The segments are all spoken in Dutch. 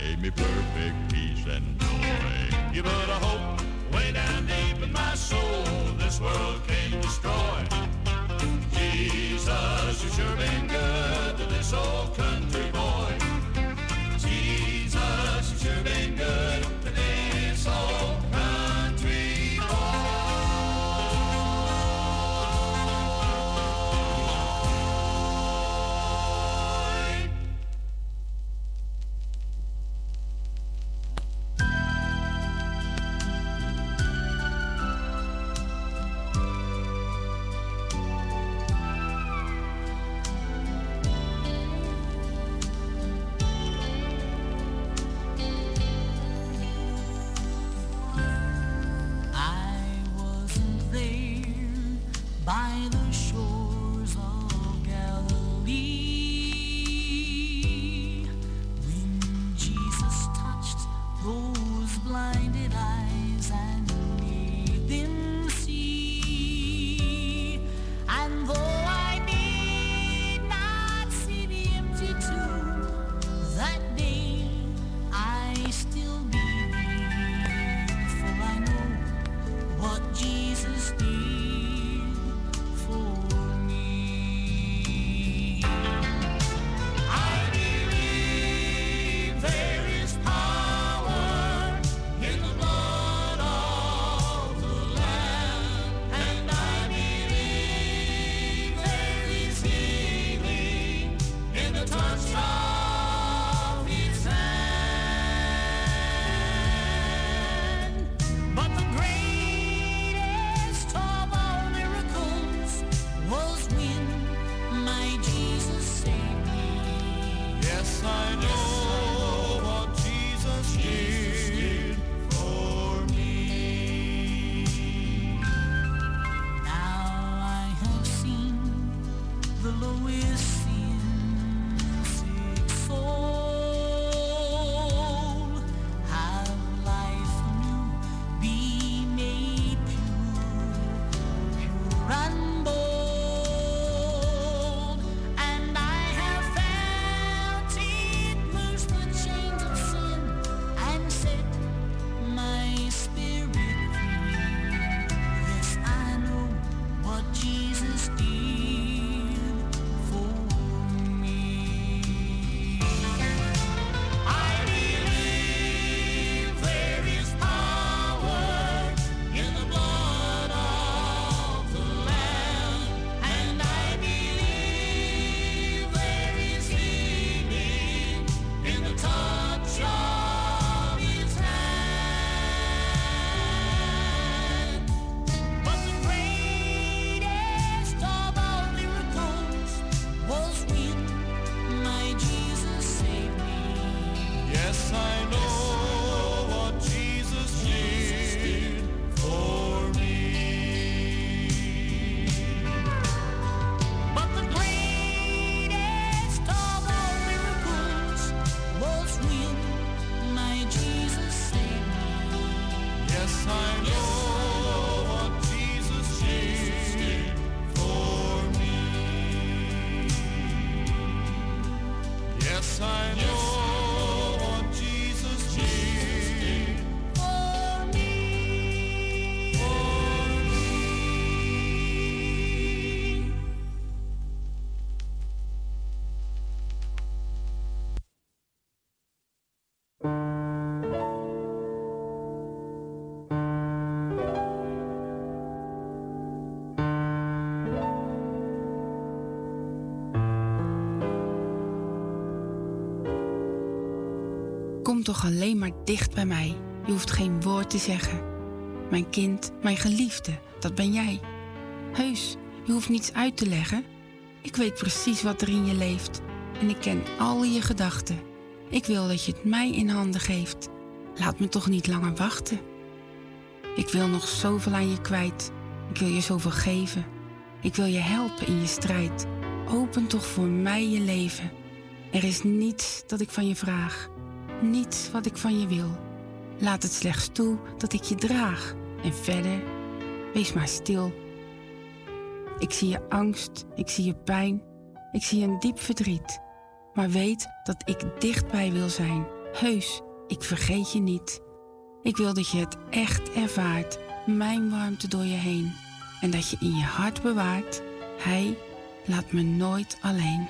gave me perfect peace and joy. You put a hope way down deep in my soul this world can't destroy. Jesus, you've sure been good to this old country. Toch alleen maar dicht bij mij. Je hoeft geen woord te zeggen. Mijn kind, mijn geliefde, dat ben jij. Heus, je hoeft niets uit te leggen. Ik weet precies wat er in je leeft. En ik ken al je gedachten. Ik wil dat je het mij in handen geeft. Laat me toch niet langer wachten. Ik wil nog zoveel aan je kwijt. Ik wil je zoveel geven. Ik wil je helpen in je strijd. Open toch voor mij je leven. Er is niets dat ik van je vraag. Niets wat ik van je wil. Laat het slechts toe dat ik je draag. En verder, wees maar stil. Ik zie je angst, ik zie je pijn, ik zie een diep verdriet. Maar weet dat ik dichtbij wil zijn. Heus, ik vergeet je niet. Ik wil dat je het echt ervaart, mijn warmte door je heen. En dat je in je hart bewaart, Hij laat me nooit alleen.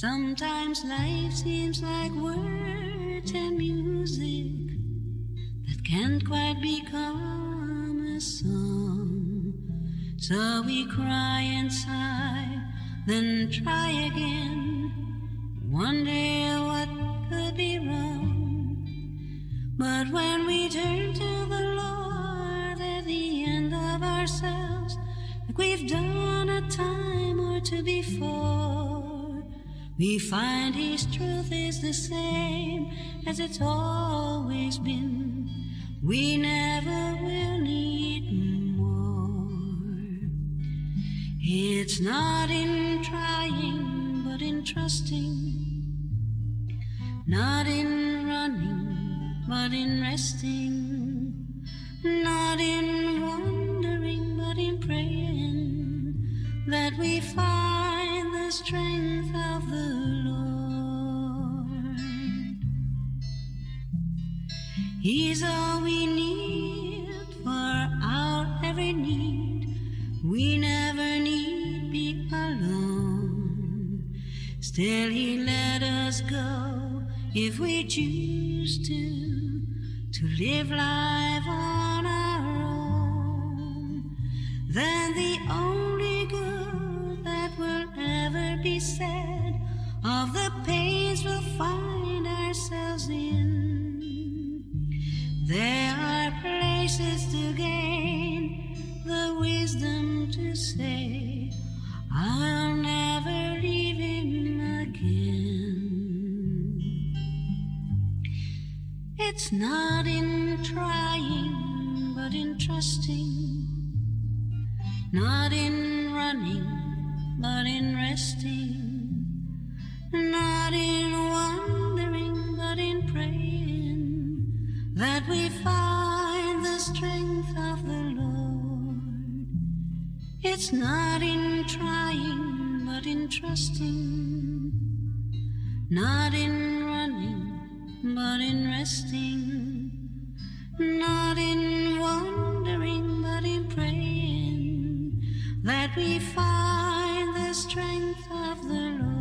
Sometimes life seems like words and music that can't quite become a song. So we cry and sigh, then try again. Wonder what could be wrong. But when we turn to the Lord at the end of ourselves, like we've done a time or two before, we find His truth is the same as it's always been. We never will need more. It's not in trying, but in trusting. Not in running, but in resting. Not in wondering, but in praying. That we find the strength of the Lord. He's all we need for our every need. We never need be alone. Still, He let us go if we choose to, to live life on our own. Then the only said of the pains we'll find ourselves in. There are places to gain, the wisdom to say, I'll never leave him again. It's not in trying, but in trusting, not in running, but in resting, not in wondering, but in praying, that we find the strength of the Lord. It's not in trying, but in trusting, not in running, but in resting, not in wondering, but in praying, that we find the strength of the Lord.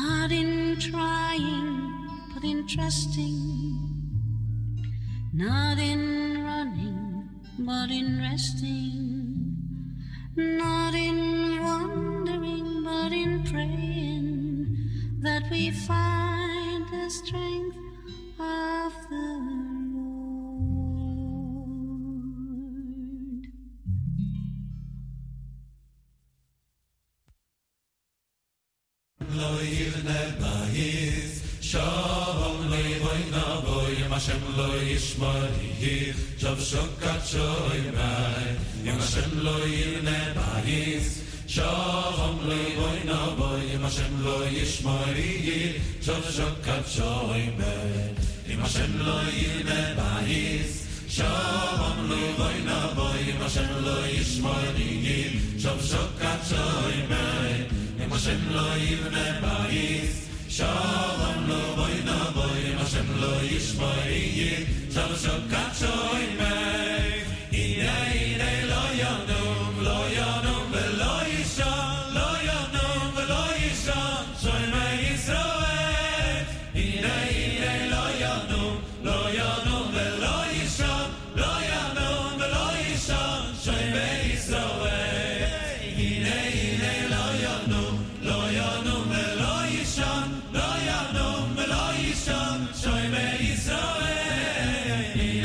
Not in trying, but in trusting. Not in running, but in resting. Not in wondering, but in praying that we find the strength of the loyig ne bayis shalom loy voy na boy ma shem loy ishmar hi chav shokat choy mai ma shem loy ne bayis shalom loy voy na boy ma shem loy ishmar hi chav shokat choy mai ma shem loy ne bayis שאַבם לוי נאָבוי, מאַשן לוי ישמעני, שאַב שאַקאַצוי מיין boy mashem lo yivne bayis shalom lo boy na boy mashem lo yishmai yit shalom shokach shoy mei.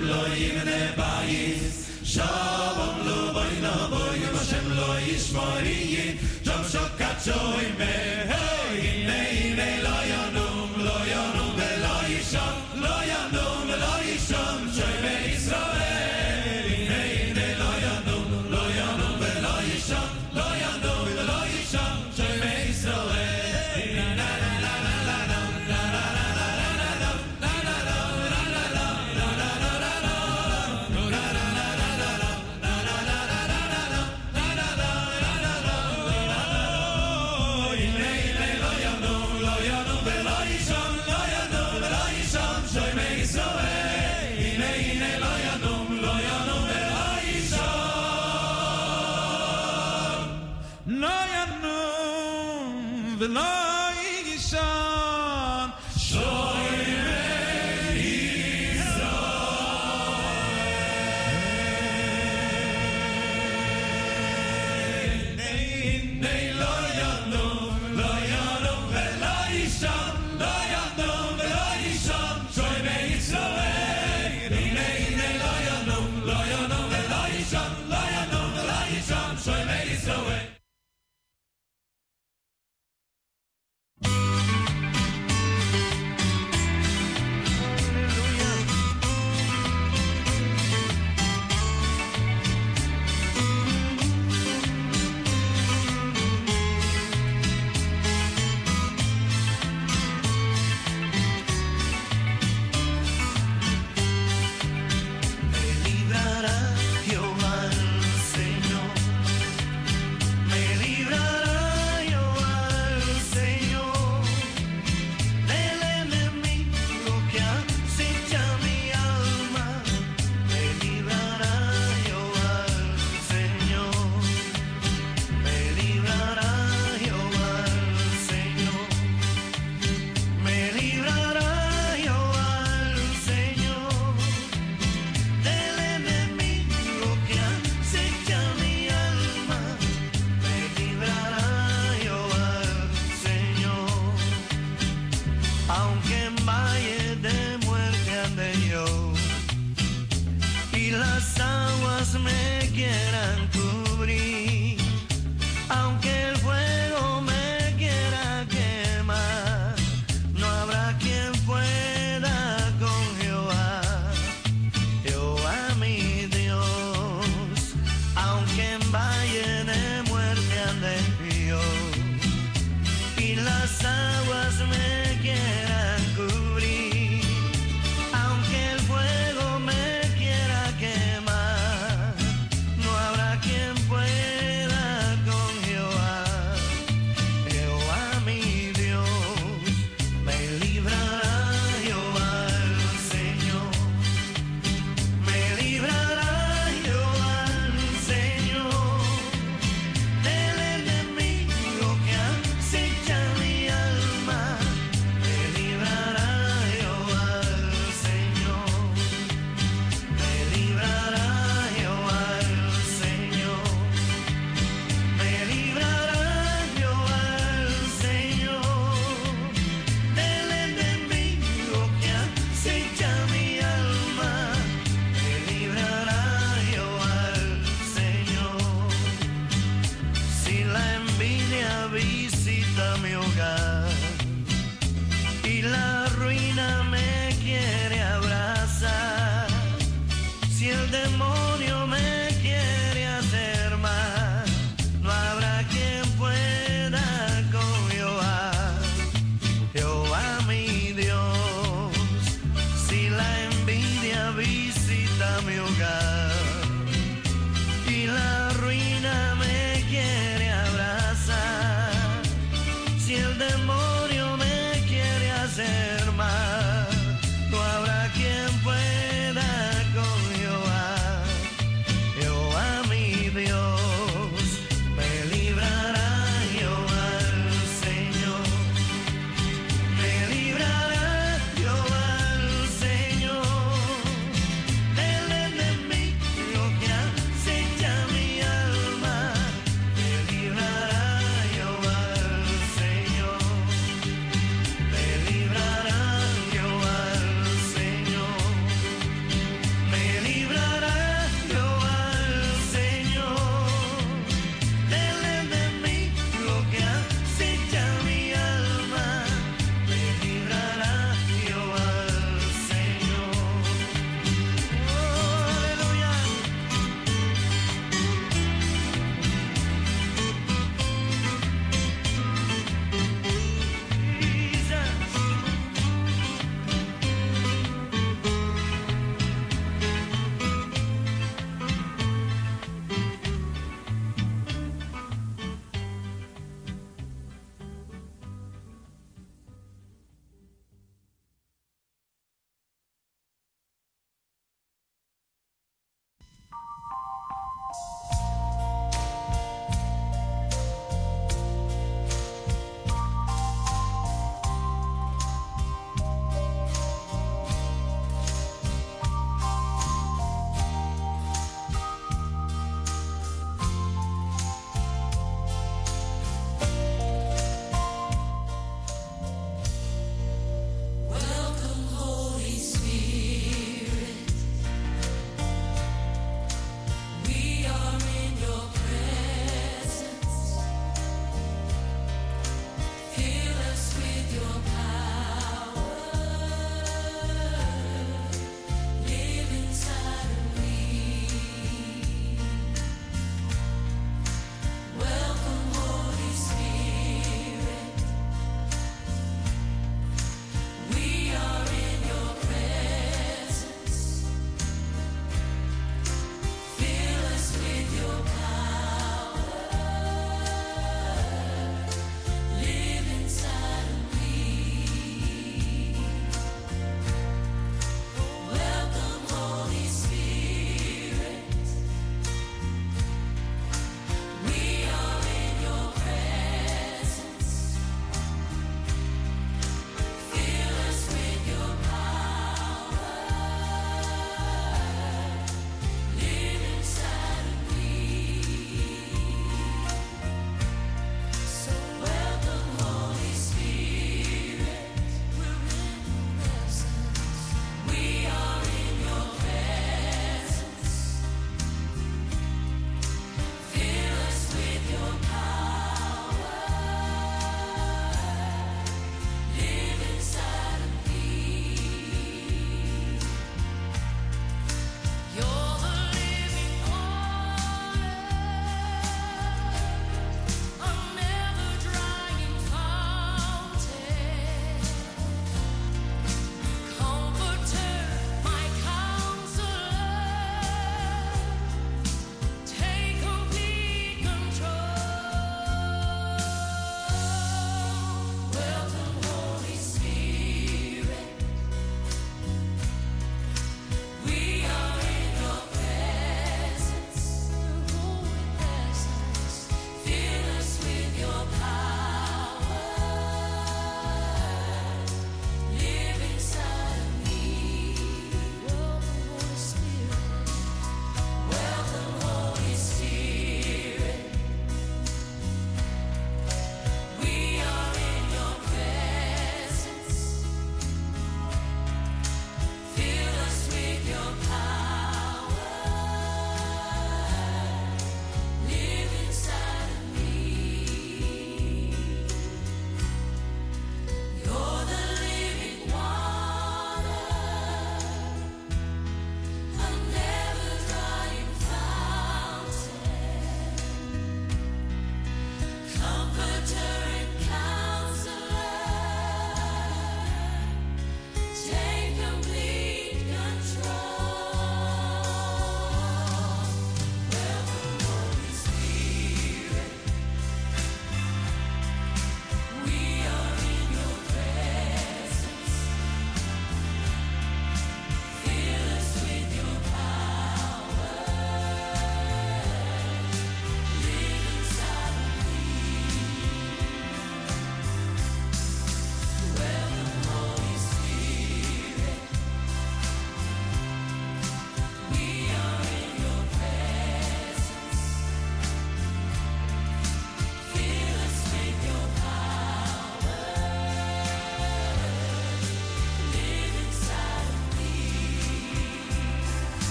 השם לא ימנה בייס שלום לו בוי נבוי אם השם לא ישמור יין ג'ם שוקת שוימן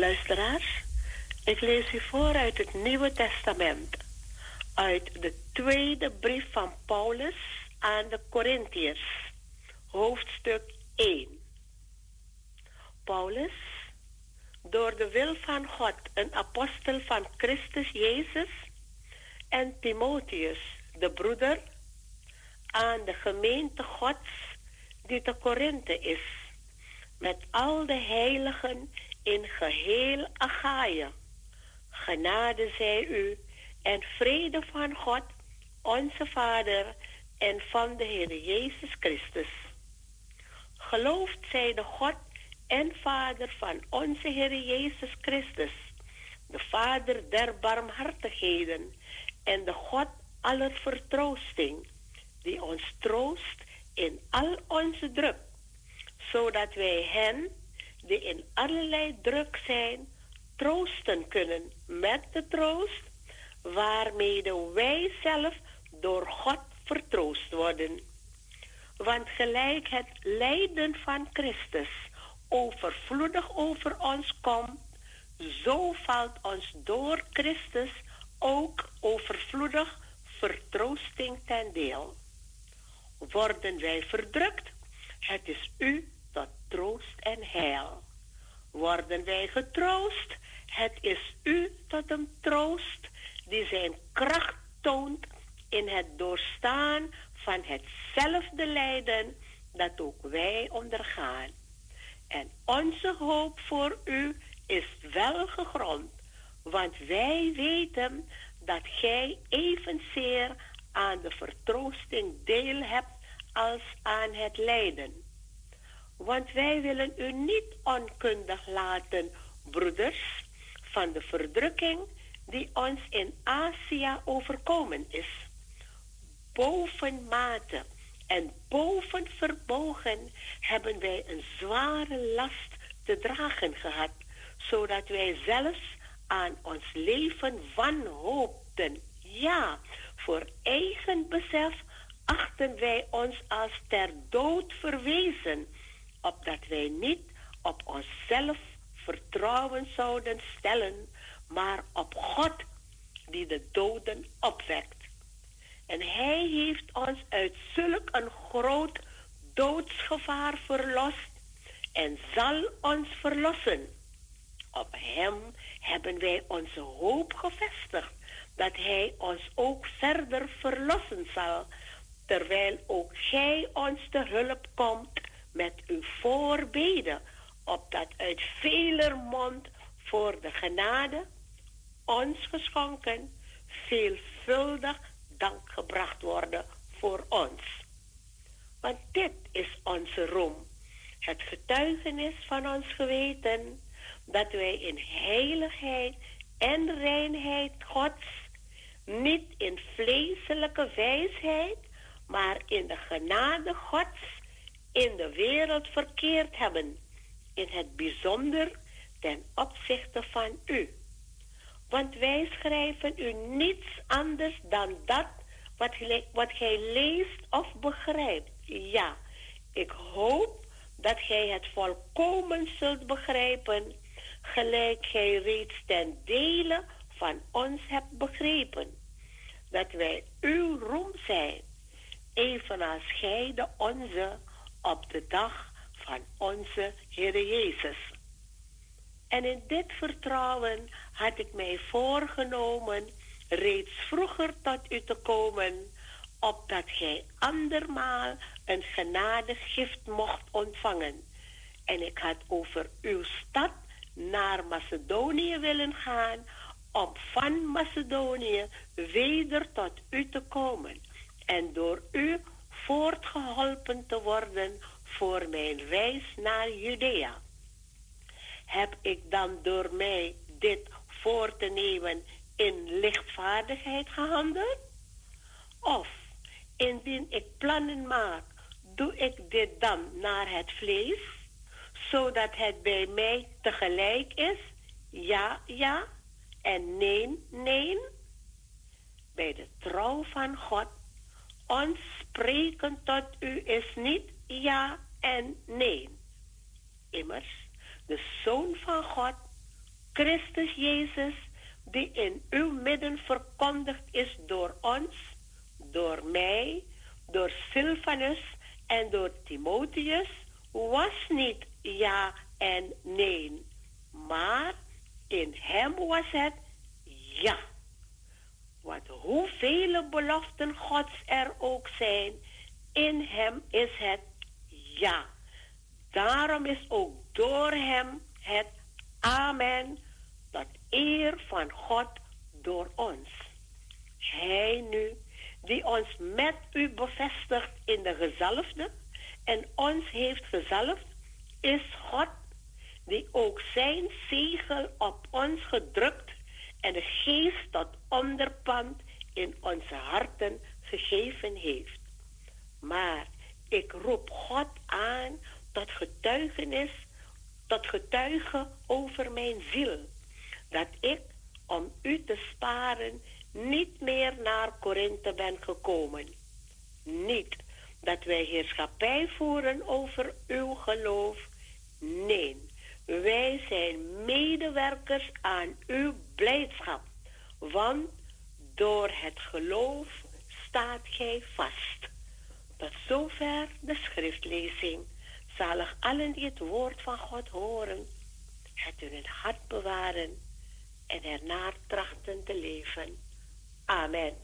Luisteraars, ik lees u voor uit het Nieuwe Testament. Uit de tweede brief van Paulus aan de Corinthiërs, hoofdstuk 1. Paulus, door de wil van God een apostel van Christus Jezus en Timotheus, de broeder, aan de gemeente Gods die te Korinthe is, met al de heiligen in geheel Achaia. Genade zij u en vrede van God, onze Vader en van de Heer Jezus Christus. Geloofd zij de God en Vader van onze Heer Jezus Christus, de Vader der barmhartigheden en de God aller vertroosting, die ons troost in al onze druk, zodat wij hen die in allerlei druk zijn, troosten kunnen met de troost waarmede wij zelf door God vertroost worden. Want gelijk het lijden van Christus overvloedig over ons komt, zo valt ons door Christus ook overvloedig vertroosting ten deel. Worden wij verdrukt, het is u tot troost en heil. Worden wij getroost, het is u tot een troost die zijn kracht toont in het doorstaan van hetzelfde lijden dat ook wij ondergaan. En onze hoop voor u is wel gegrond, want wij weten dat gij evenzeer aan de vertroosting deel hebt als aan het lijden. Want wij willen u niet onkundig laten, broeders, van de verdrukking die ons in Azië overkomen is. Bovenmate en boven verbogen hebben wij een zware last te dragen gehad, zodat wij zelfs aan ons leven wanhoopten. Ja, voor eigen besef achten wij ons als ter dood verwezen, opdat wij niet op onszelf vertrouwen zouden stellen, maar op God die de doden opwekt. En Hij heeft ons uit zulk een groot doodsgevaar verlost en zal ons verlossen. Op Hem hebben wij onze hoop gevestigd dat Hij ons ook verder verlossen zal, terwijl ook Gij ons te hulp komt met uw voorbeden, opdat uit veler mond voor de genade ons geschonken veelvuldig dank gebracht worden voor ons. Want dit is onze roem, het getuigenis van ons geweten, dat wij in heiligheid en reinheid Gods, niet in vleeselijke wijsheid, maar in de genade Gods in de wereld verkeerd hebben, in het bijzonder ten opzichte van u. Want wij schrijven u niets anders dan dat wat, wat gij leest of begrijpt. Ja, ik hoop dat gij het volkomen zult begrijpen, gelijk gij reeds ten dele van ons hebt begrepen. Dat wij uw roem zijn, evenals gij de onze op de dag van onze Heer Jezus. En in dit vertrouwen had ik mij voorgenomen reeds vroeger tot u te komen, opdat gij andermaal een genadegift mocht ontvangen. En ik had over uw stad naar Macedonië willen gaan, om van Macedonië weder tot u te komen en door u voortgeholpen te worden voor mijn reis naar Judea heb ik dan door mij dit voor te nemen in lichtvaardigheid gehandeld? Of indien ik plannen maak, doe ik dit dan naar het vlees, zodat het bij mij tegelijk is? Ja, ja en nee, nee? Bij de trouw van God, ons spreken tot u is niet ja en nee. Immers, de Zoon van God Christus Jezus, die in uw midden verkondigd is door ons, door mij, door Silvanus en door Timotheus, was niet ja en nee, maar in hem was het ja. Want hoeveel beloften Gods er ook zijn, in hem is het ja. Daarom is ook door hem het amen tot eer van God door ons. Hij nu, die ons met u bevestigt in de gezalfde en ons heeft gezalfd, is God die ook zijn zegel op ons gedrukt en de geest tot onderpand in onze harten gegeven heeft. Maar ik roep God aan tot getuigenis, tot getuige over mijn ziel, dat ik, om u te sparen, niet meer naar Korinthe ben gekomen. Niet dat wij heerschappij voeren over uw geloof. Nee, wij zijn medewerkers aan uw blijdschap, want door het geloof staat gij vast. Tot zover de schriftlezing. Zalig allen die het woord van God horen, het in het hart bewaren en ernaar trachten te leven. Amen.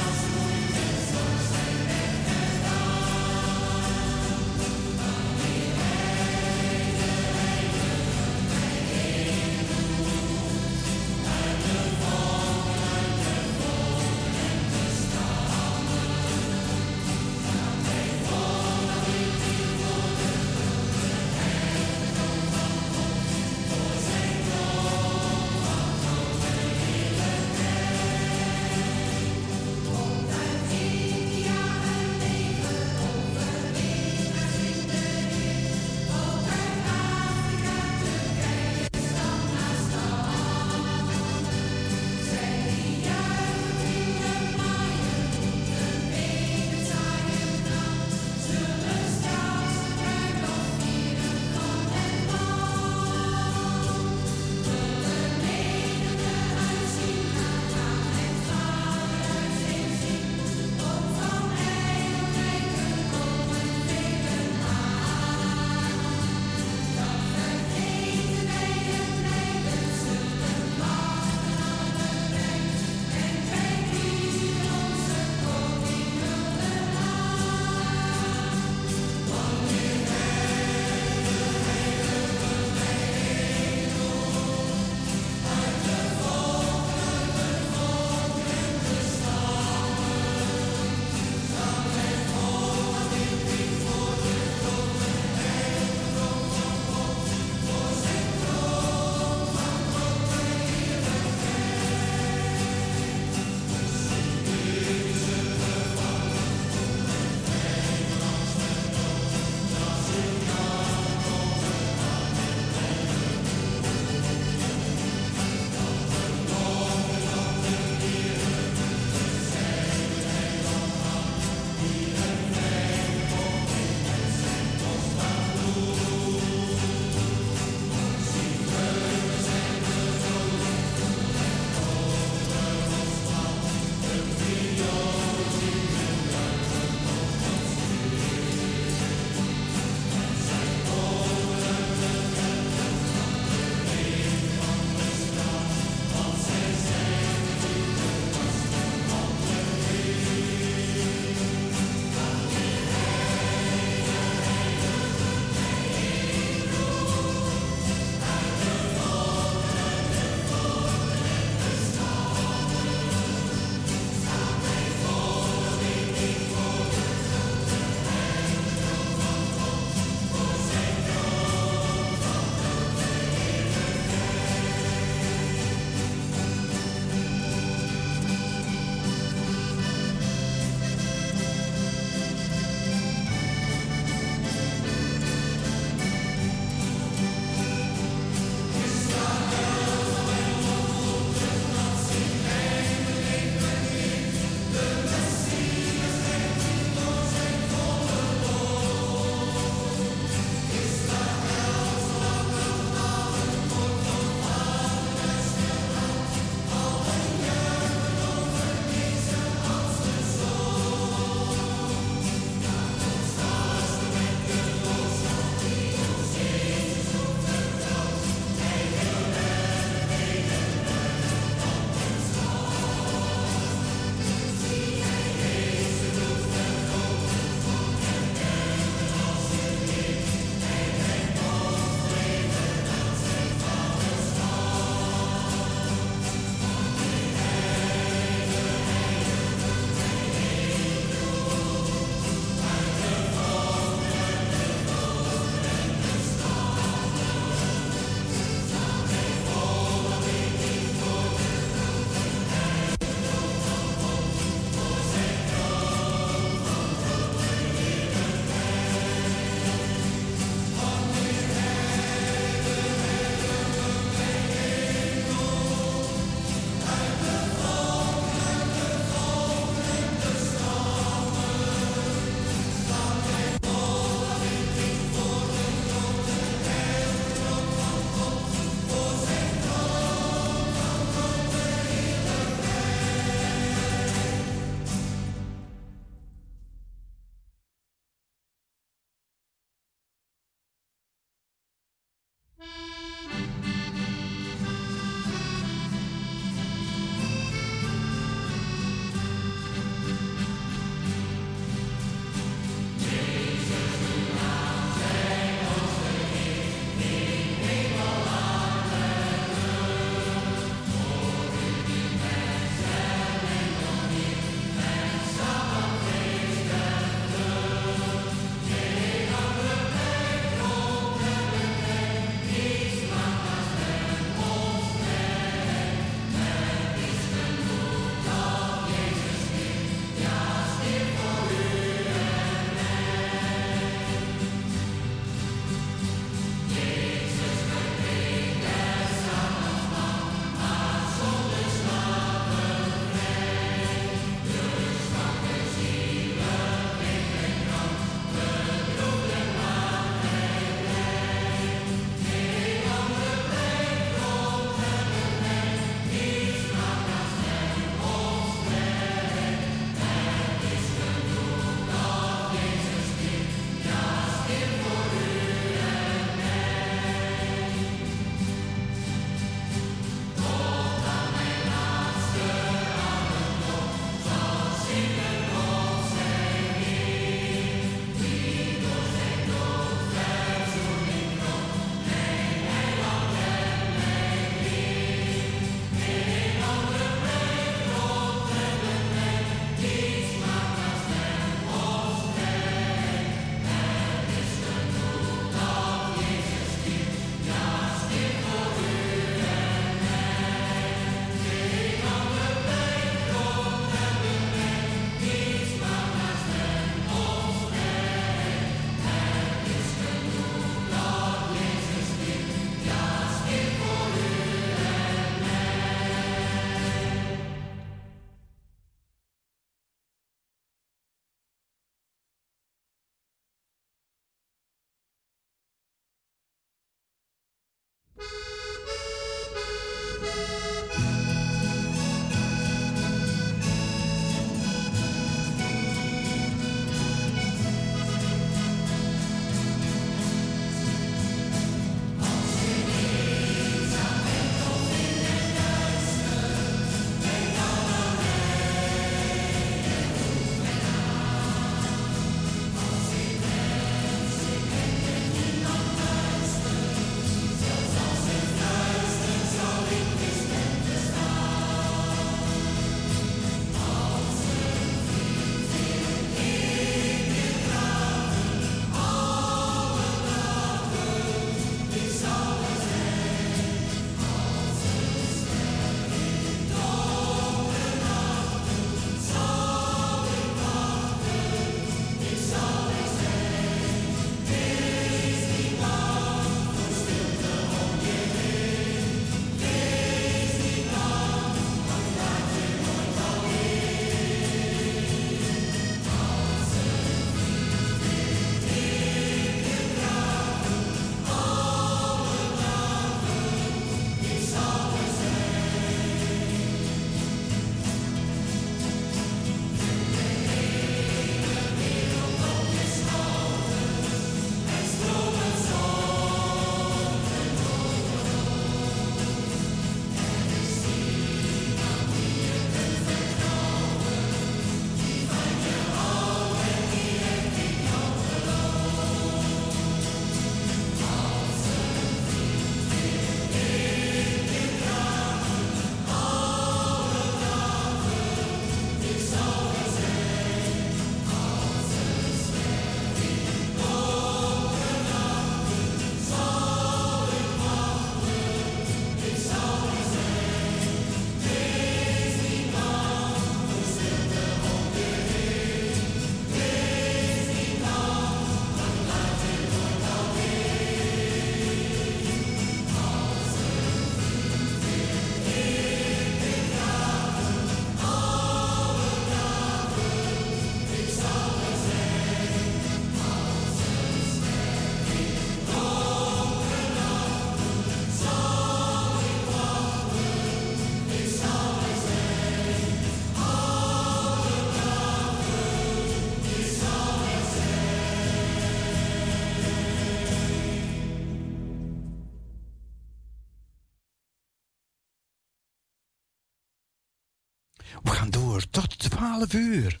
12 uur.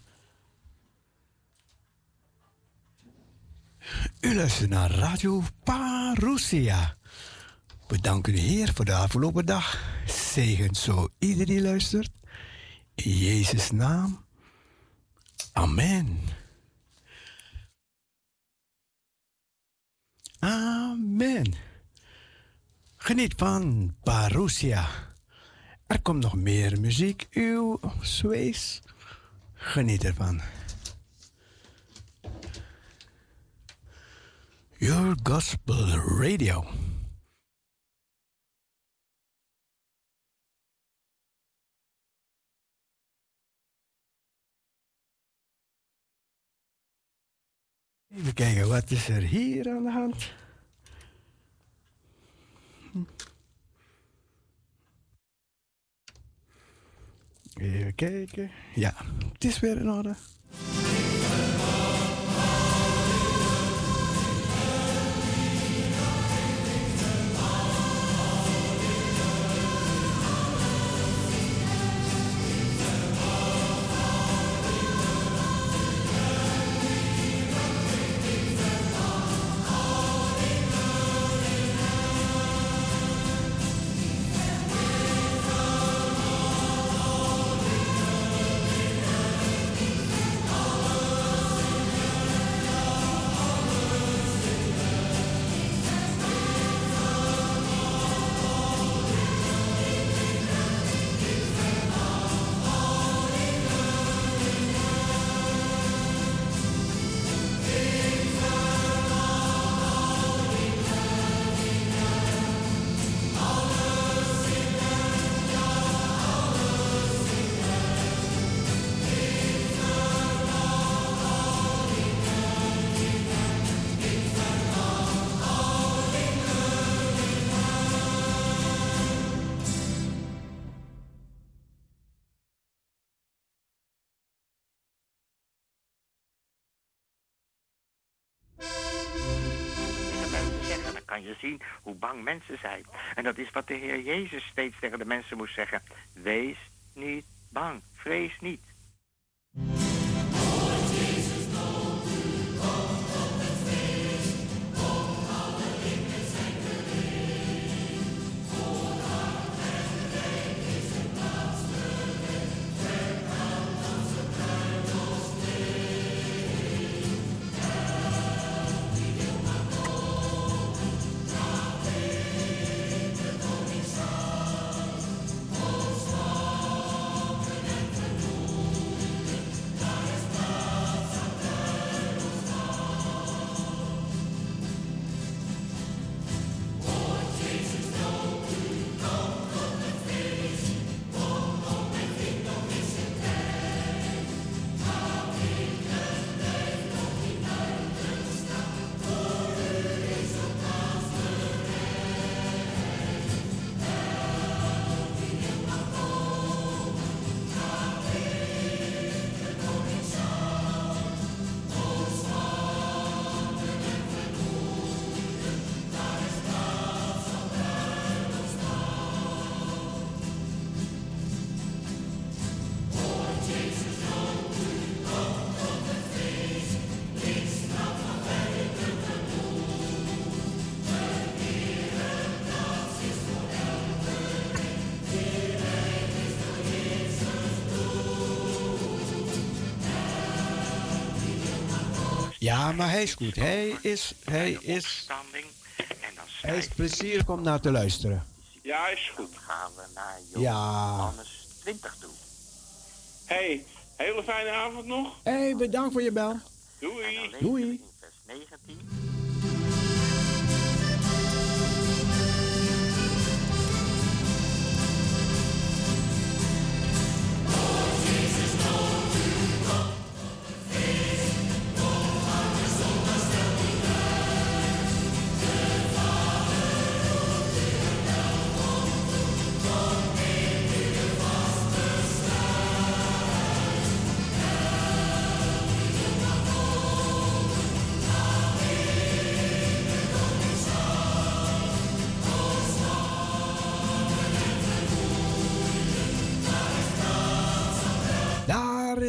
U luistert naar Radio Parousia. Bedankt u Heer voor de afgelopen dag. Zegen zo iedereen die luistert. In Jezus' naam. Amen. Amen. Geniet van Parousia. Er komt nog meer muziek. Uw zwees. Geniet ervan. Your Gospel Radio. Even kijken, wat is er hier aan de hand? Even kijken. Ja, het is weer in orde. Je zien hoe bang mensen zijn. En dat is wat de Heer Jezus steeds tegen de mensen moest zeggen. Wees niet bang. Vrees niet. Ja, maar hij is goed. Hij is, hij is, dan hij is plezierig om naar te luisteren. Ja, is goed. gaan we naar Ja. Johannes 20 toe. hey, hele fijne avond nog. Hey, bedankt voor je bel. Dan Doei. Doei.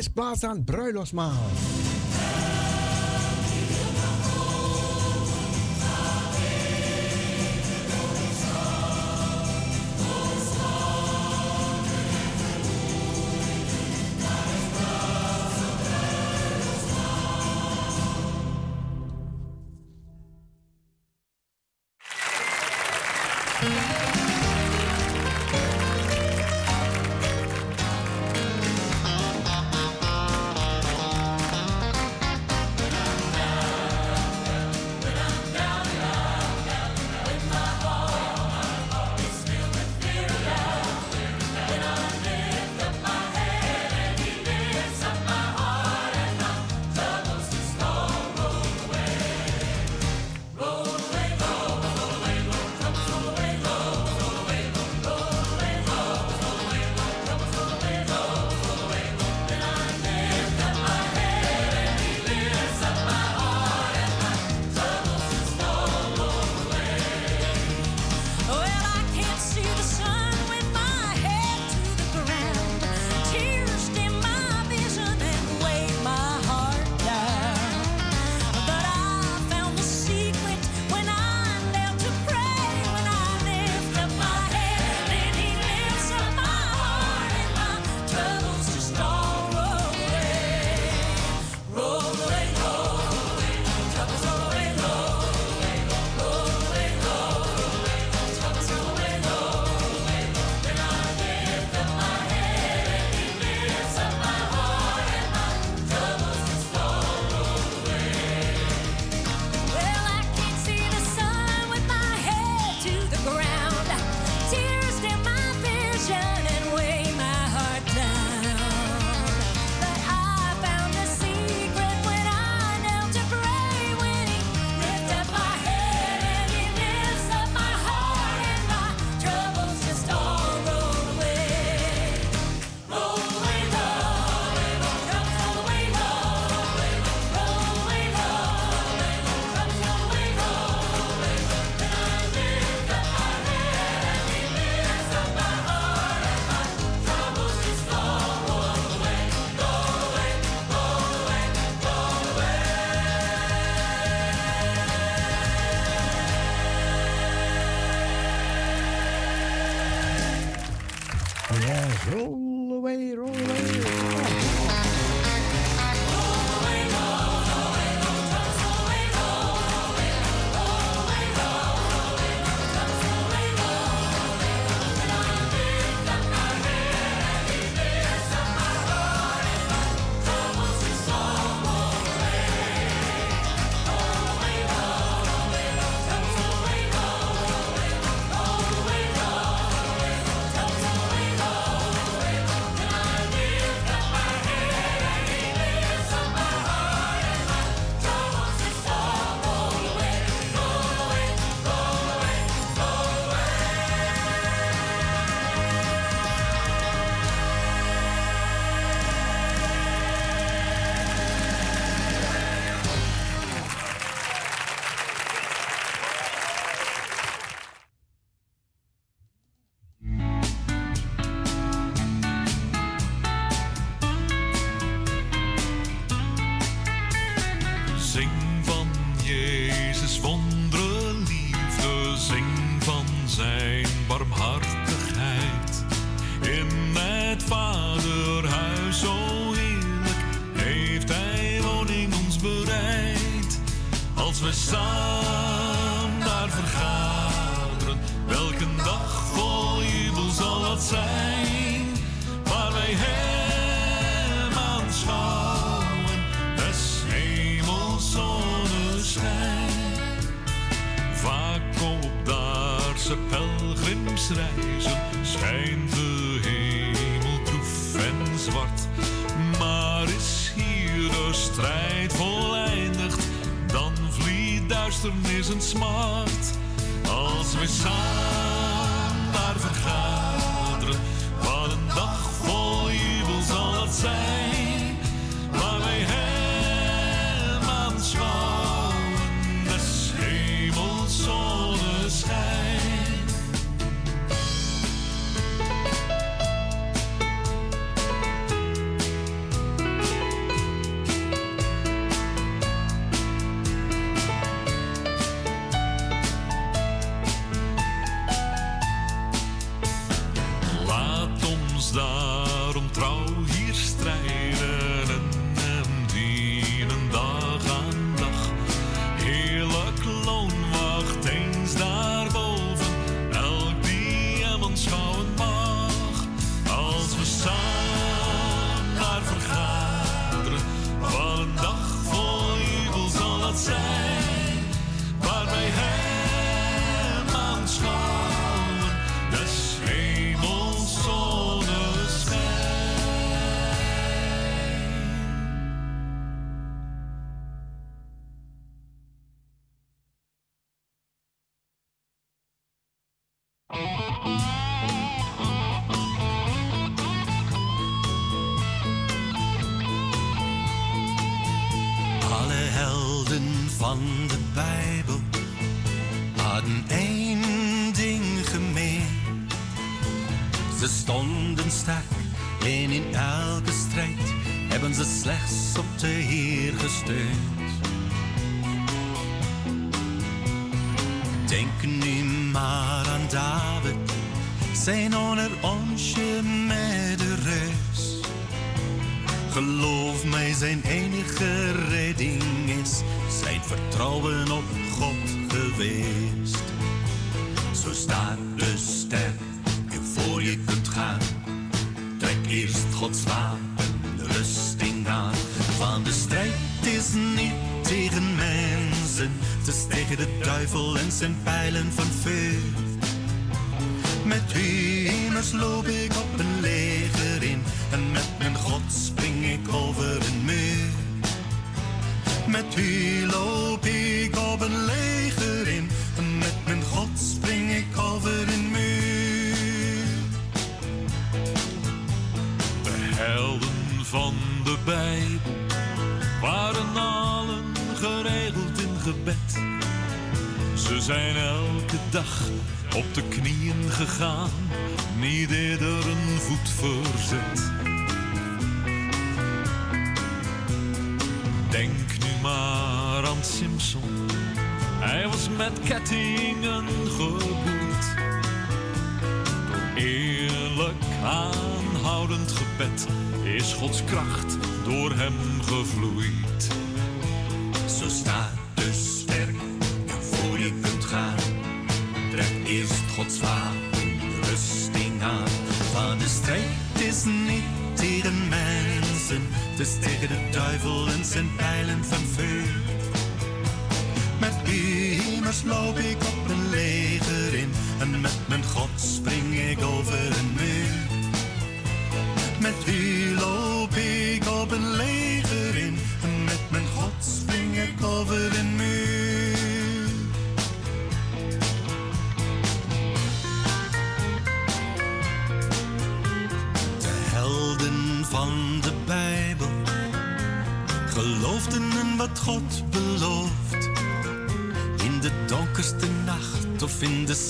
Er is plaats aan het bruiloftsmaal.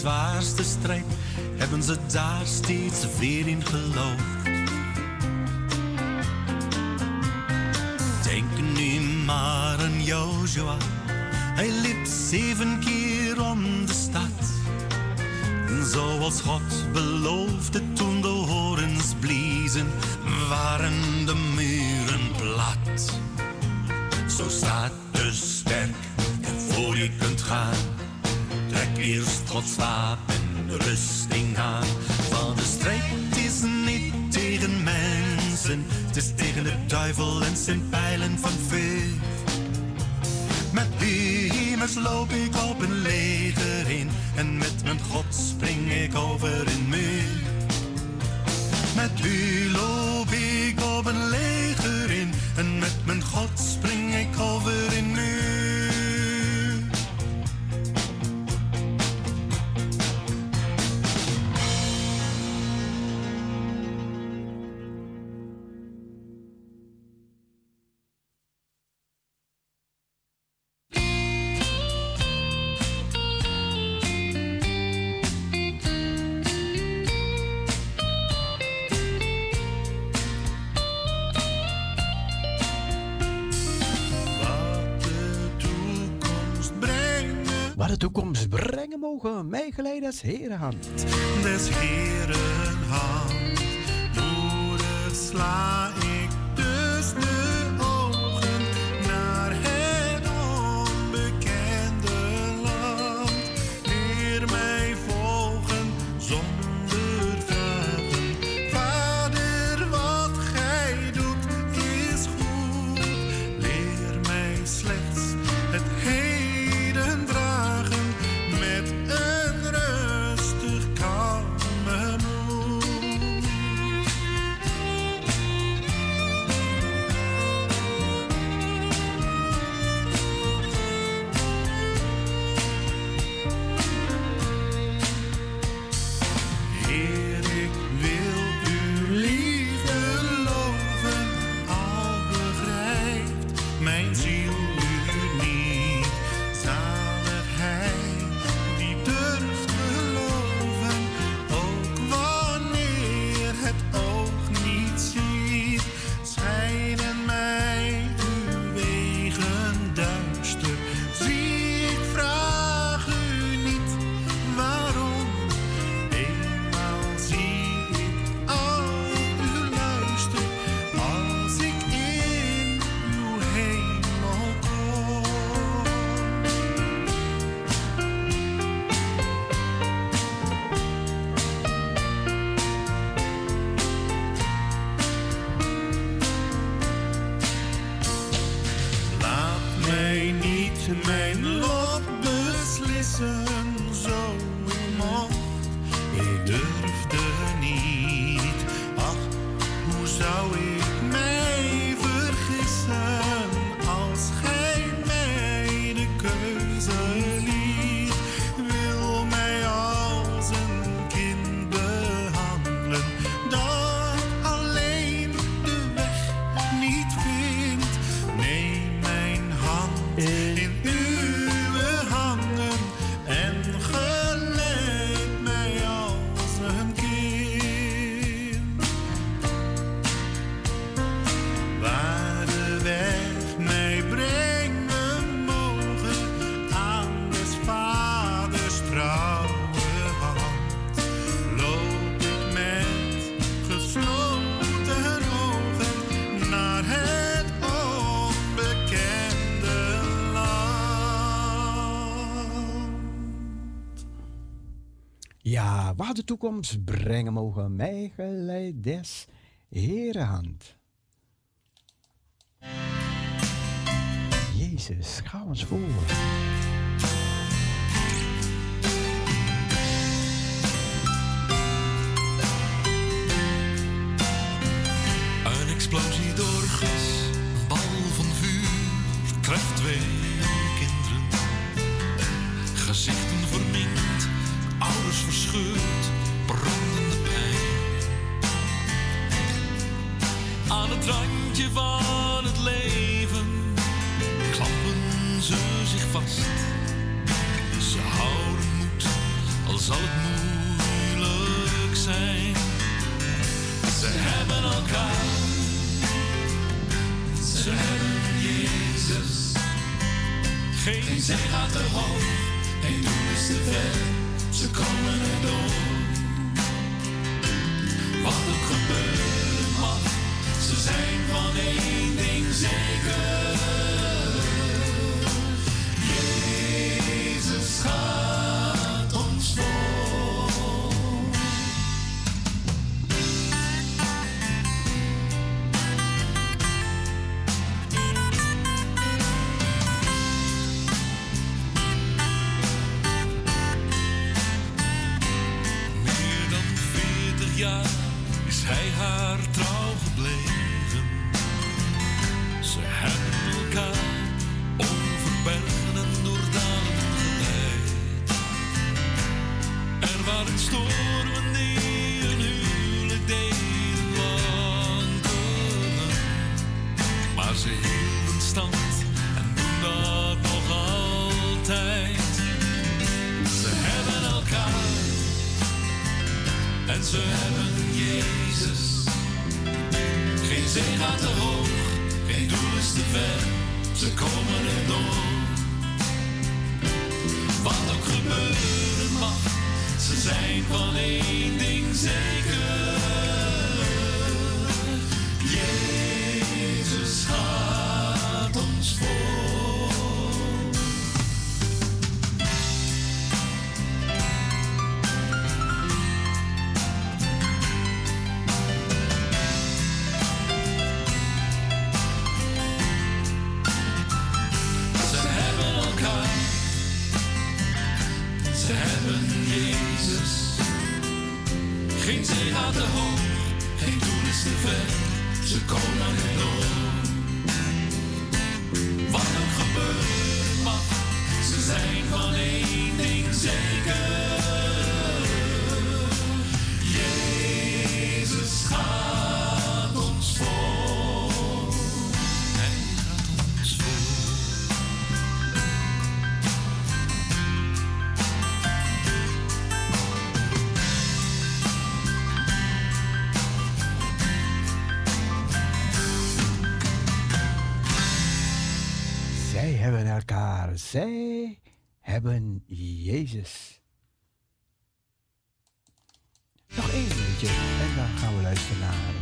zwaarste strijd hebben ze daar steeds weer in geloofd. Denk nu maar aan Joshua, hij liep zeven keer om de stad. Zoals God beloofde toen de horens bliezen, waren de wat slaap en rusting aan. Want de strijd is niet tegen mensen, het is tegen de duivel en zijn pijlen van veer. Met beheemers loop ik op een leger in en met mijn God spring ik over in muur. Met u loop ik op een leger in en met mijn God spring ik over een das Heere Hand. Des Heere Ja, waar de toekomst brengen mogen mij geleid des Herenhand. Jezus, ga ons voor. zij hebben Jezus. Nog één minuutje, en dan gaan we luisteren naar hem.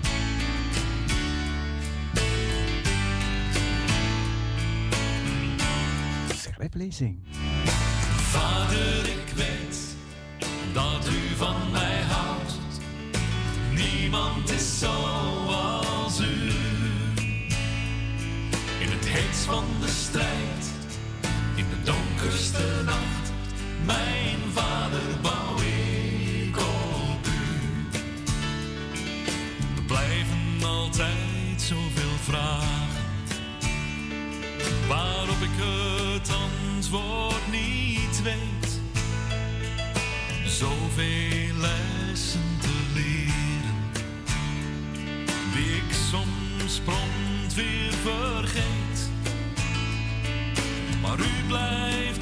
Vader, ik weet dat u van mij houdt. Niemand is zoals u. In het heetst van antwoord niet weet. Zoveel lessen te leren, die ik soms prompt weer vergeet. Maar u blijft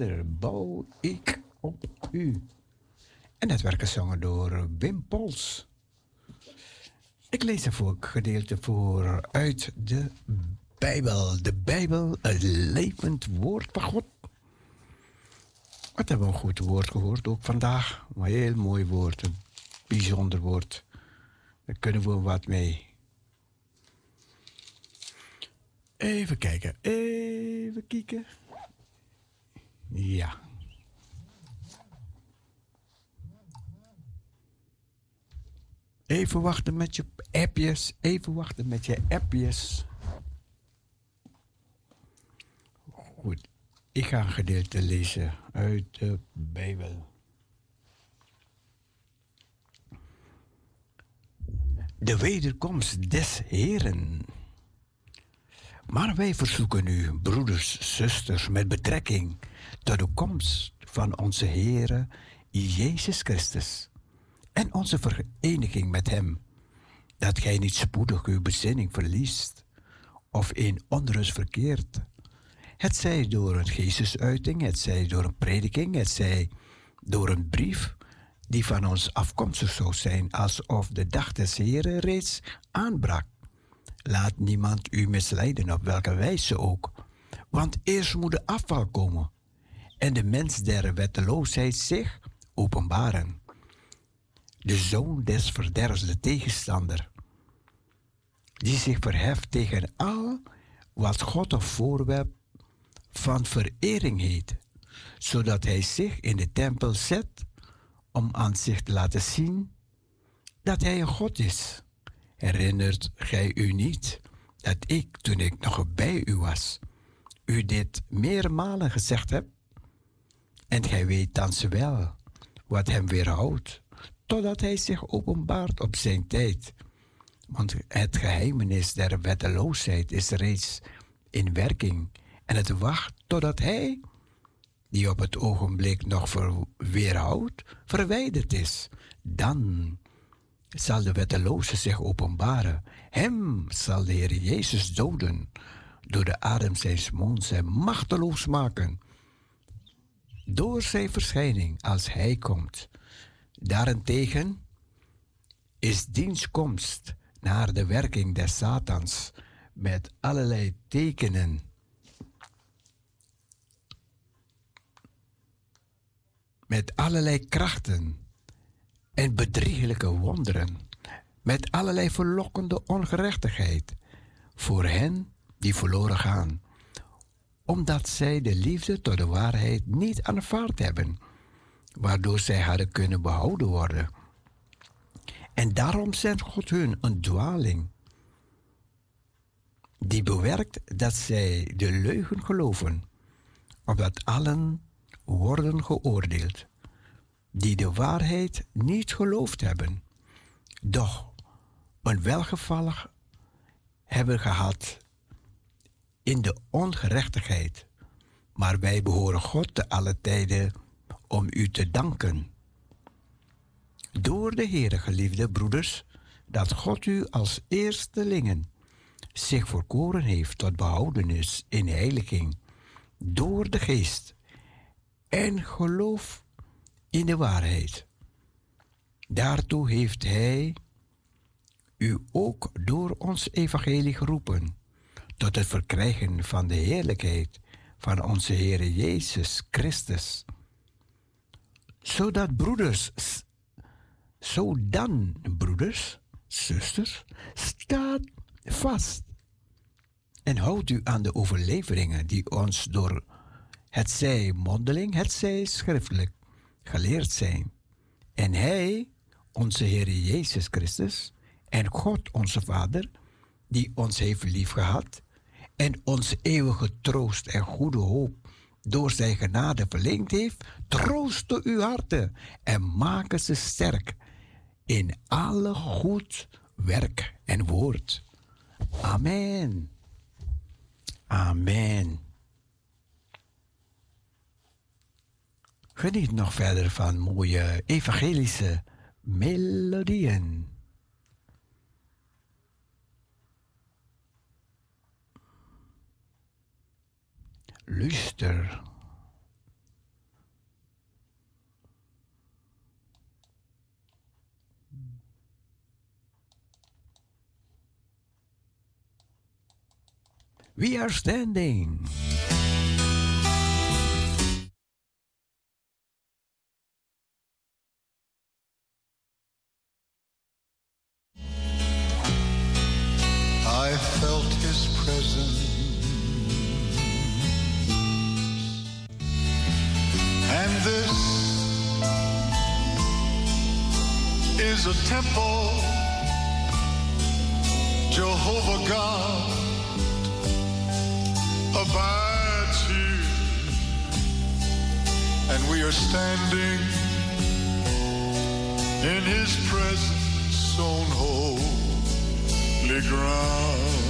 vader bouw ik op u. En dat werd gezongen door Wim Pols. Ik lees een gedeelte voor uit de Bijbel. De Bijbel, het levend woord van God. Wat hebben we een goed woord gehoord ook vandaag. Een heel mooi woord, een bijzonder woord. Daar kunnen we wat mee. Even kijken, even kijken. Ja. Even wachten met je appjes. Even wachten met je appjes. Goed. Ik ga een gedeelte lezen uit de Bijbel. De wederkomst des Heren. Maar wij verzoeken u, broeders, zusters, met betrekking tot de komst van onze Heere Jezus Christus en onze vereniging met Hem, dat gij niet spoedig uw bezinning verliest of in onrust verkeert. Het zij door een geestesuiting, het zij door een prediking, het zij door een brief die van ons afkomstig zou zijn, alsof de dag des Heren reeds aanbrak. Laat niemand u misleiden op welke wijze ook, want eerst moet de afval komen en de mens der wetteloosheid zich openbaren. De zoon des verderfs, de tegenstander, die zich verheft tegen al wat God een voorwerp van verering heet, zodat hij zich in de tempel zet om aan zich te laten zien dat hij een God is. Herinnert gij u niet dat ik, toen ik nog bij u was, u dit meermalen gezegd heb? En gij weet thans wel wat hem weerhoudt, totdat hij zich openbaart op zijn tijd. Want het geheimenis der wetteloosheid is reeds in werking en het wacht totdat hij, die op het ogenblik nog weerhoudt, verwijderd is. Dan zal de wetteloze zich openbaren. Hem zal de Heer Jezus doden. Door de adem zijns monds hem machteloos maken. Door zijn verschijning als hij komt. Daarentegen is diens komst naar de werking des Satans met allerlei tekenen. Met allerlei krachten en bedrieglijke wonderen, met allerlei verlokkende ongerechtigheid voor hen die verloren gaan, omdat zij de liefde tot de waarheid niet aanvaard hebben, waardoor zij hadden kunnen behouden worden. En daarom zendt God hun een dwaling, die bewerkt dat zij de leugen geloven, opdat allen worden geoordeeld die de waarheid niet geloofd hebben, doch een welgevallig hebben gehad in de ongerechtigheid. Maar wij behoren God te alle tijden om u te danken. Door de Heere, geliefde broeders, dat God u als eerstelingen zich verkoren heeft tot behoudenis in heiliging door de geest en geloof in de waarheid. Daartoe heeft Hij u ook door ons evangelie geroepen, tot het verkrijgen van de heerlijkheid van onze Heer Jezus Christus. Zodat broeders, zo dan broeders, zusters, staat vast en houdt u aan de overleveringen die ons door het zij mondeling, het zij schriftelijk geleerd zijn. En Hij, onze Heer Jezus Christus, en God onze Vader, die ons heeft liefgehad en ons eeuwige troost en goede hoop door zijn genade verleend heeft, troosten uw harten en maken ze sterk in alle goed werk en woord. Amen. Amen. Geniet nog verder van mooie evangelische melodieën. Luister. We are standing. I felt his presence. And this is a temple, Jehovah God abides here. And we are standing in his presence on holy ground.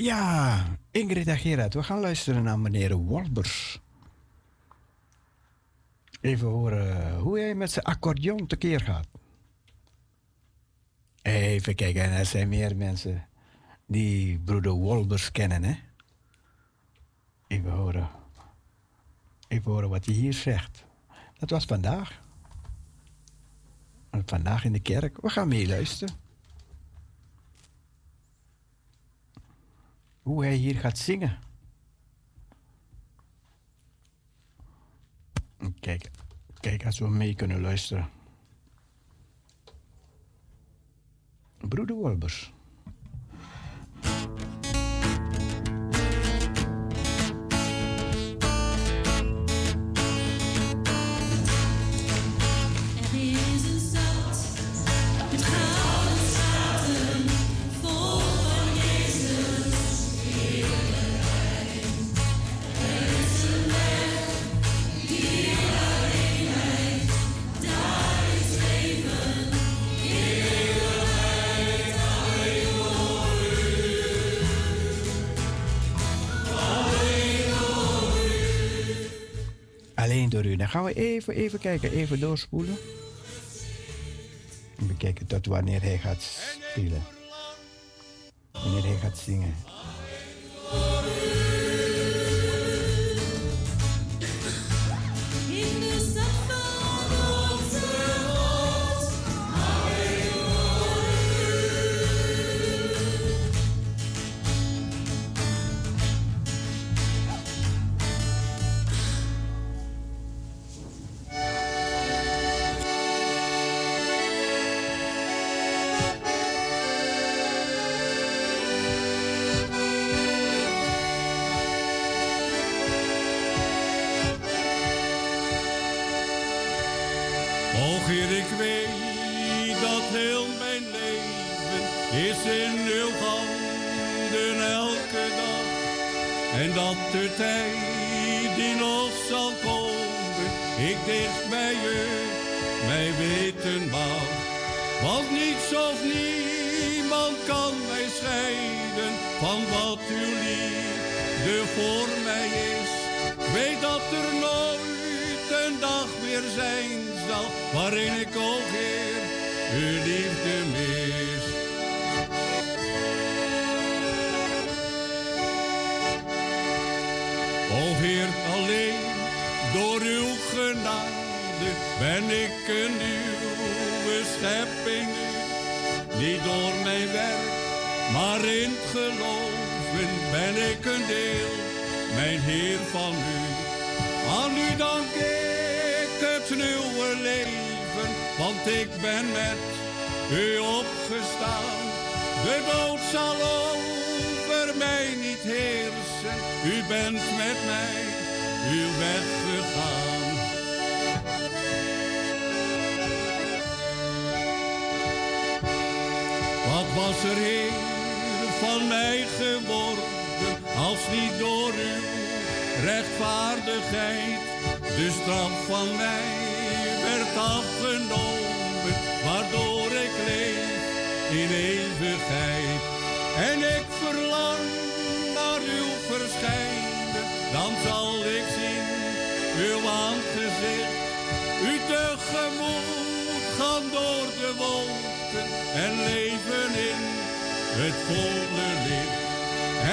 Ja, Ingrid en we gaan luisteren naar meneer Walbers. Even horen hoe hij met zijn accordeon tekeer gaat. Even kijken, er zijn meer mensen die broeder Wolbers kennen, hè? Even horen. Even horen wat hij hier zegt. Dat was vandaag. Vandaag in de kerk. We gaan meeluisteren. hoe hij hier gaat zingen. Kijk, kijk als we mee kunnen luisteren. Broeder Wolbers. Dan gaan we even, even kijken, even doorspoelen. we bekijken tot wanneer hij gaat spelen. Wanneer hij gaat zingen.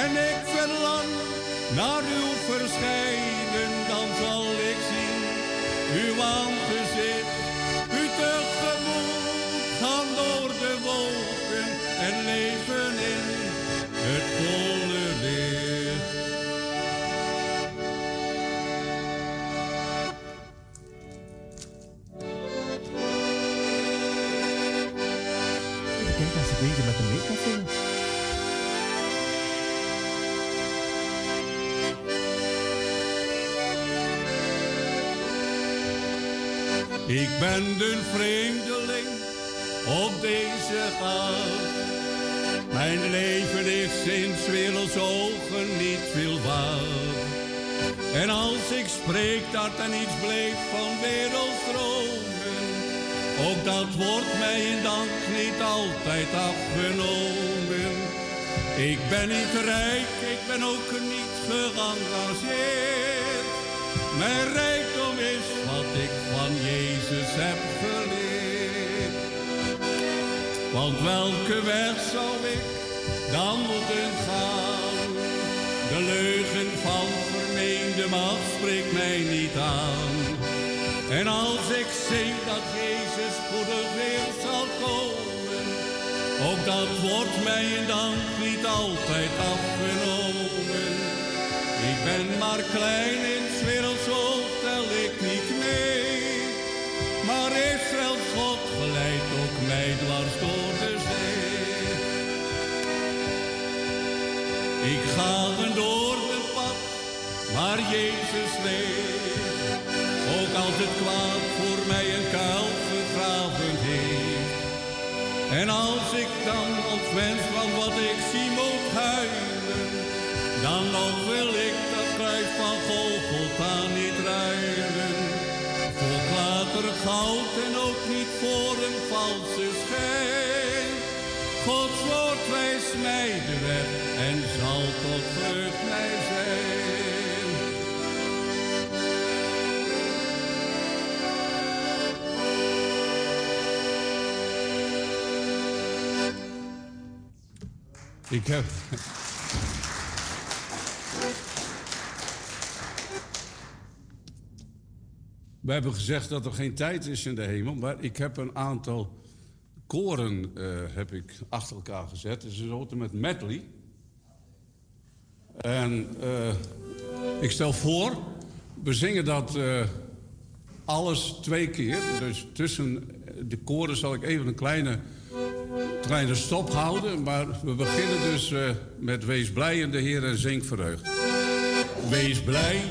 En ik verlang naar uw verschijnen, dan zal ik zien uw aangezicht, u tegemoet gaan door de wolken en leven in het Ik ben een vreemdeling op deze aard. Mijn leven is sinds werelds ogen niet veel waard. En als ik spreek dat er niets bleef van wereldsdromen, ook dat wordt mij in dank niet altijd afgenomen. Ik ben niet rijk, ik ben ook niet geëngageerd. Mijn is wat ik van Jezus heb geleerd. Want welke weg zou ik dan moeten gaan? De leugen van vermeende macht spreekt mij niet aan. En als ik zing dat Jezus spoedig weer zal komen, ook dat wordt mij in dank niet altijd afgenomen. Ik ben maar klein in 's werelds tel ik niet mee. Maar Israëls God geleidt ook mij dwars door de zee. Ik ga een door de pad, maar Jezus leeft. Ook als het kwaad voor mij een kuil gegraven heeft. En als ik dan ontwens van wat ik zie moet huilen, dan nog wil ik kruis van Golgotha niet ruilen. Voor klater goud en ook niet voor een valse schijn. Gods woord wijst mij de weg en zal tot vrucht mij zijn. Ik heb. We hebben gezegd dat er geen tijd is in de hemel, maar ik heb een aantal koren eh, heb ik achter elkaar gezet. Ze zoten met medley. En eh, ik stel voor, we zingen dat eh, alles twee keer. Dus tussen de koren zal ik even een kleine, kleine stop houden. Maar we beginnen dus met Wees blij in de Heer en zing verheugd. Wees blij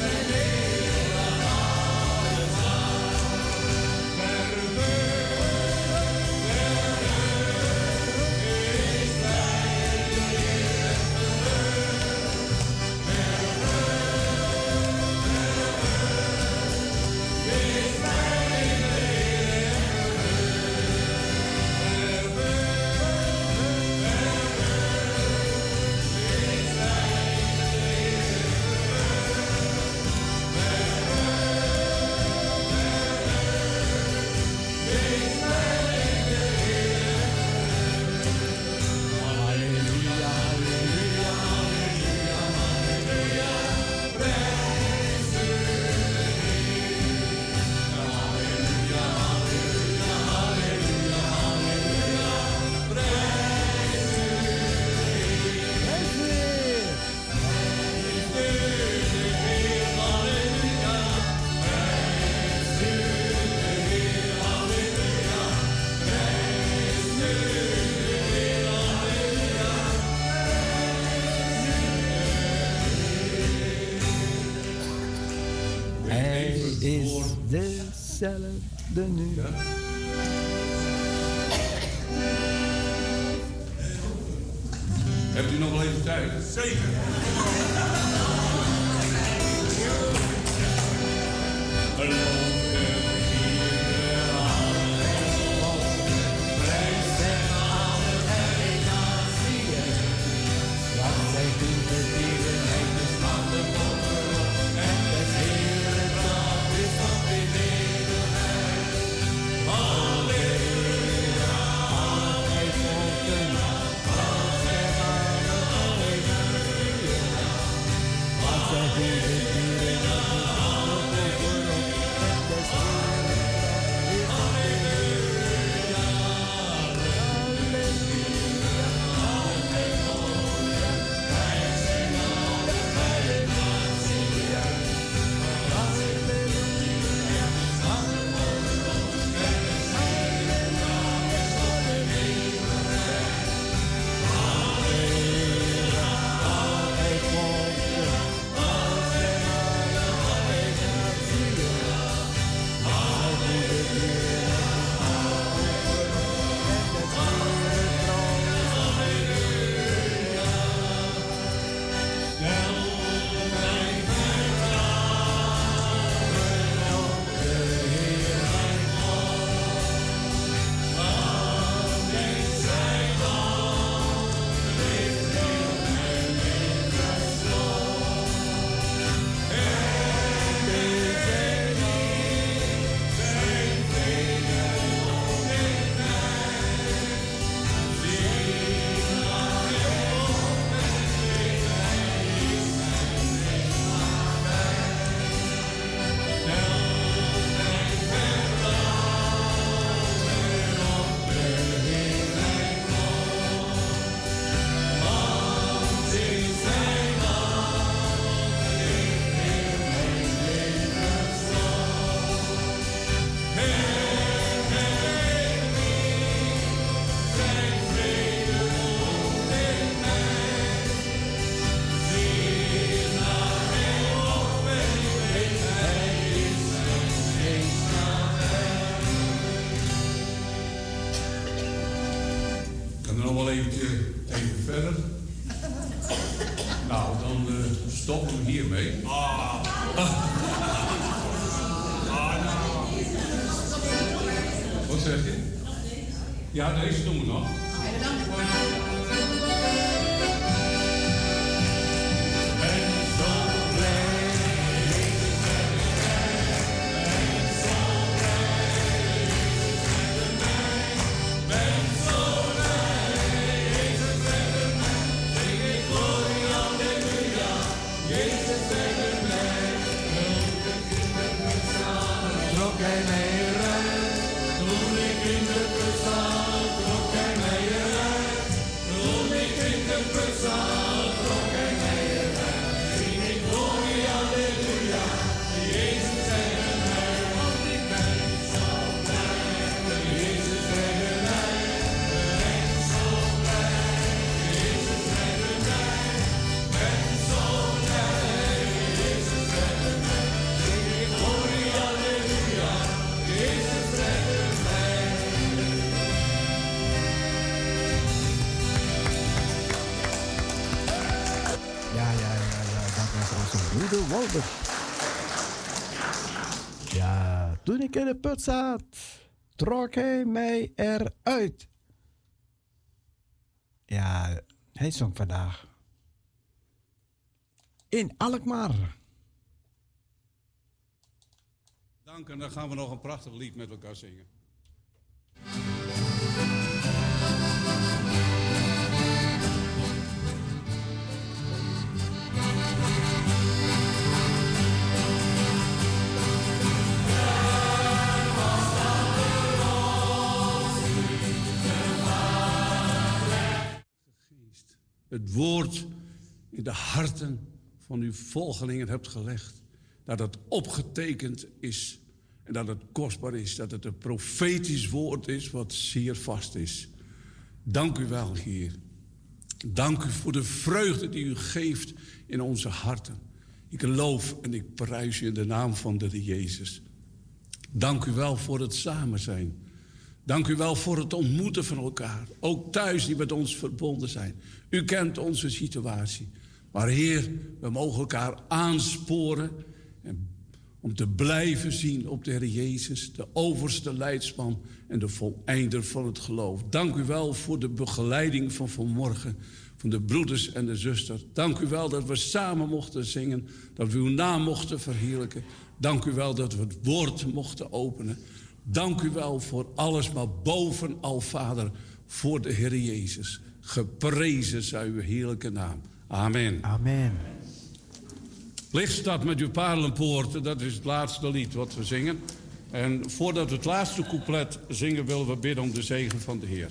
Hij Hebt u nog wel Ja, de zat, trok hij mij eruit. Ja, hij zong vandaag. In Alkmaar. Dank en dan gaan we nog een prachtig lied met elkaar zingen. Het woord in de harten van uw volgelingen hebt gelegd. Dat het opgetekend is en dat het kostbaar is. Dat het een profetisch woord is wat zeer vast is. Dank u wel, Heer. Dank u voor de vreugde die u geeft in onze harten. Ik loof en ik prijs u in de naam van de Jezus. Dank u wel voor het samen zijn. Dank u wel voor het ontmoeten van elkaar. Ook thuis die met ons verbonden zijn. U kent onze situatie. Maar Heer, we mogen elkaar aansporen en om te blijven zien op de Heer Jezus, de overste leidsman en de voleinder van het geloof. Dank u wel voor de begeleiding van vanmorgen, van de broeders en de zusters. Dank u wel dat we samen mochten zingen, dat we uw naam mochten verheerlijken. Dank u wel dat we het woord mochten openen. Dank u wel voor alles, maar bovenal, Vader, voor de Heer Jezus. Geprezen zij uw heerlijke naam. Amen. Amen. Licht staat met uw paarlenpoorten, dat is het laatste lied wat we zingen. En voordat we het laatste couplet zingen, willen we bidden om de zegen van de Heer.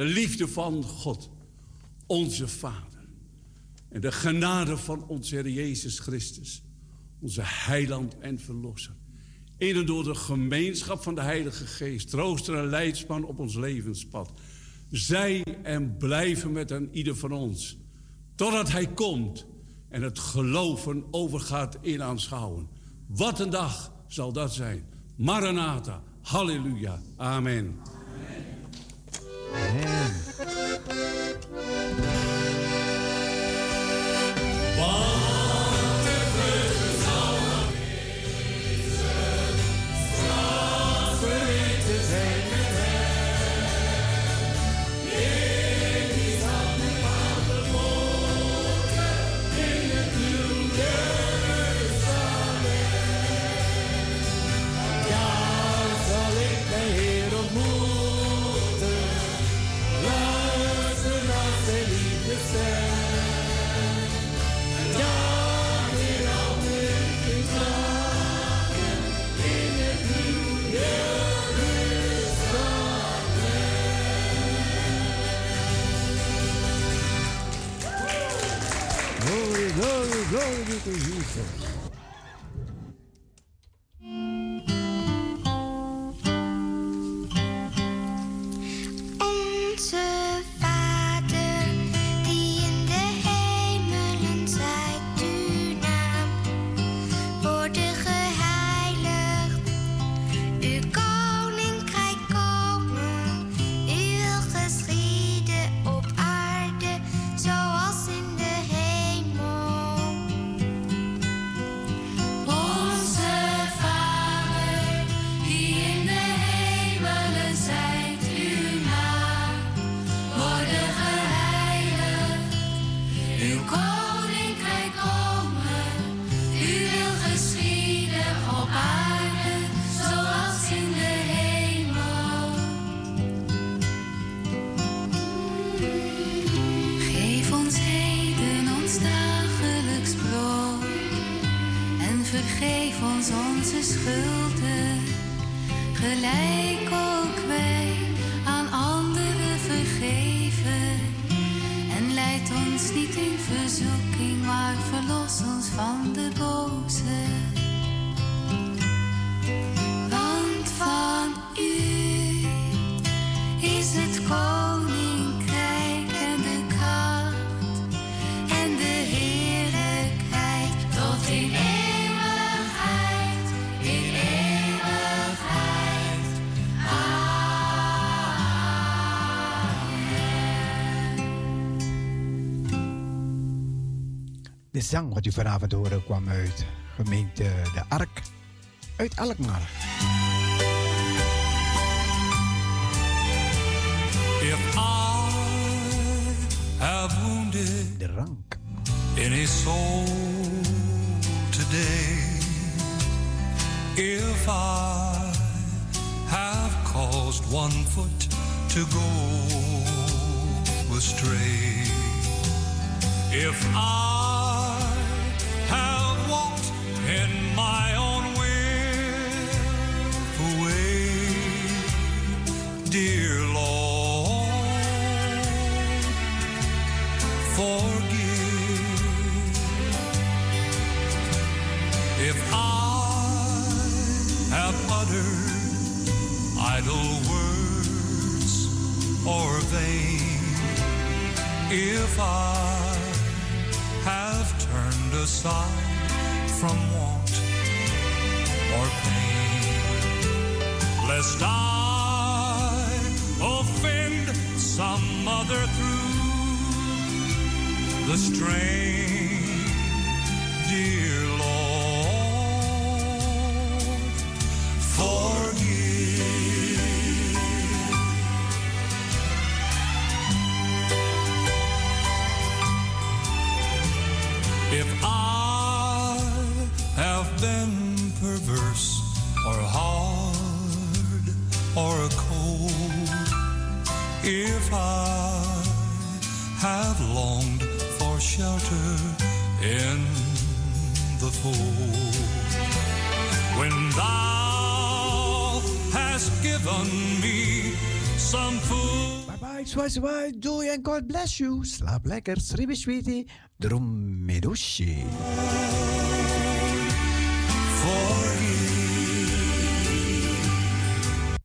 De liefde van God, onze Vader, en de genade van onze Heer Jezus Christus, onze heiland en verlosser, in en door de gemeenschap van de Heilige Geest, trooster en leidsman op ons levenspad, zij en blijven met een ieder van ons, totdat Hij komt en het geloven overgaat in aanschouwen. Wat een dag zal dat zijn. Maranatha, halleluja, amen. Amen. De zang wat u vanavond hoorde kwam uit gemeente De Ark uit Alkmaar. If I have wounded the rank. In his soul today. If I have caused one foot to go astray. If I slaap lekker, sribi sweetie, droom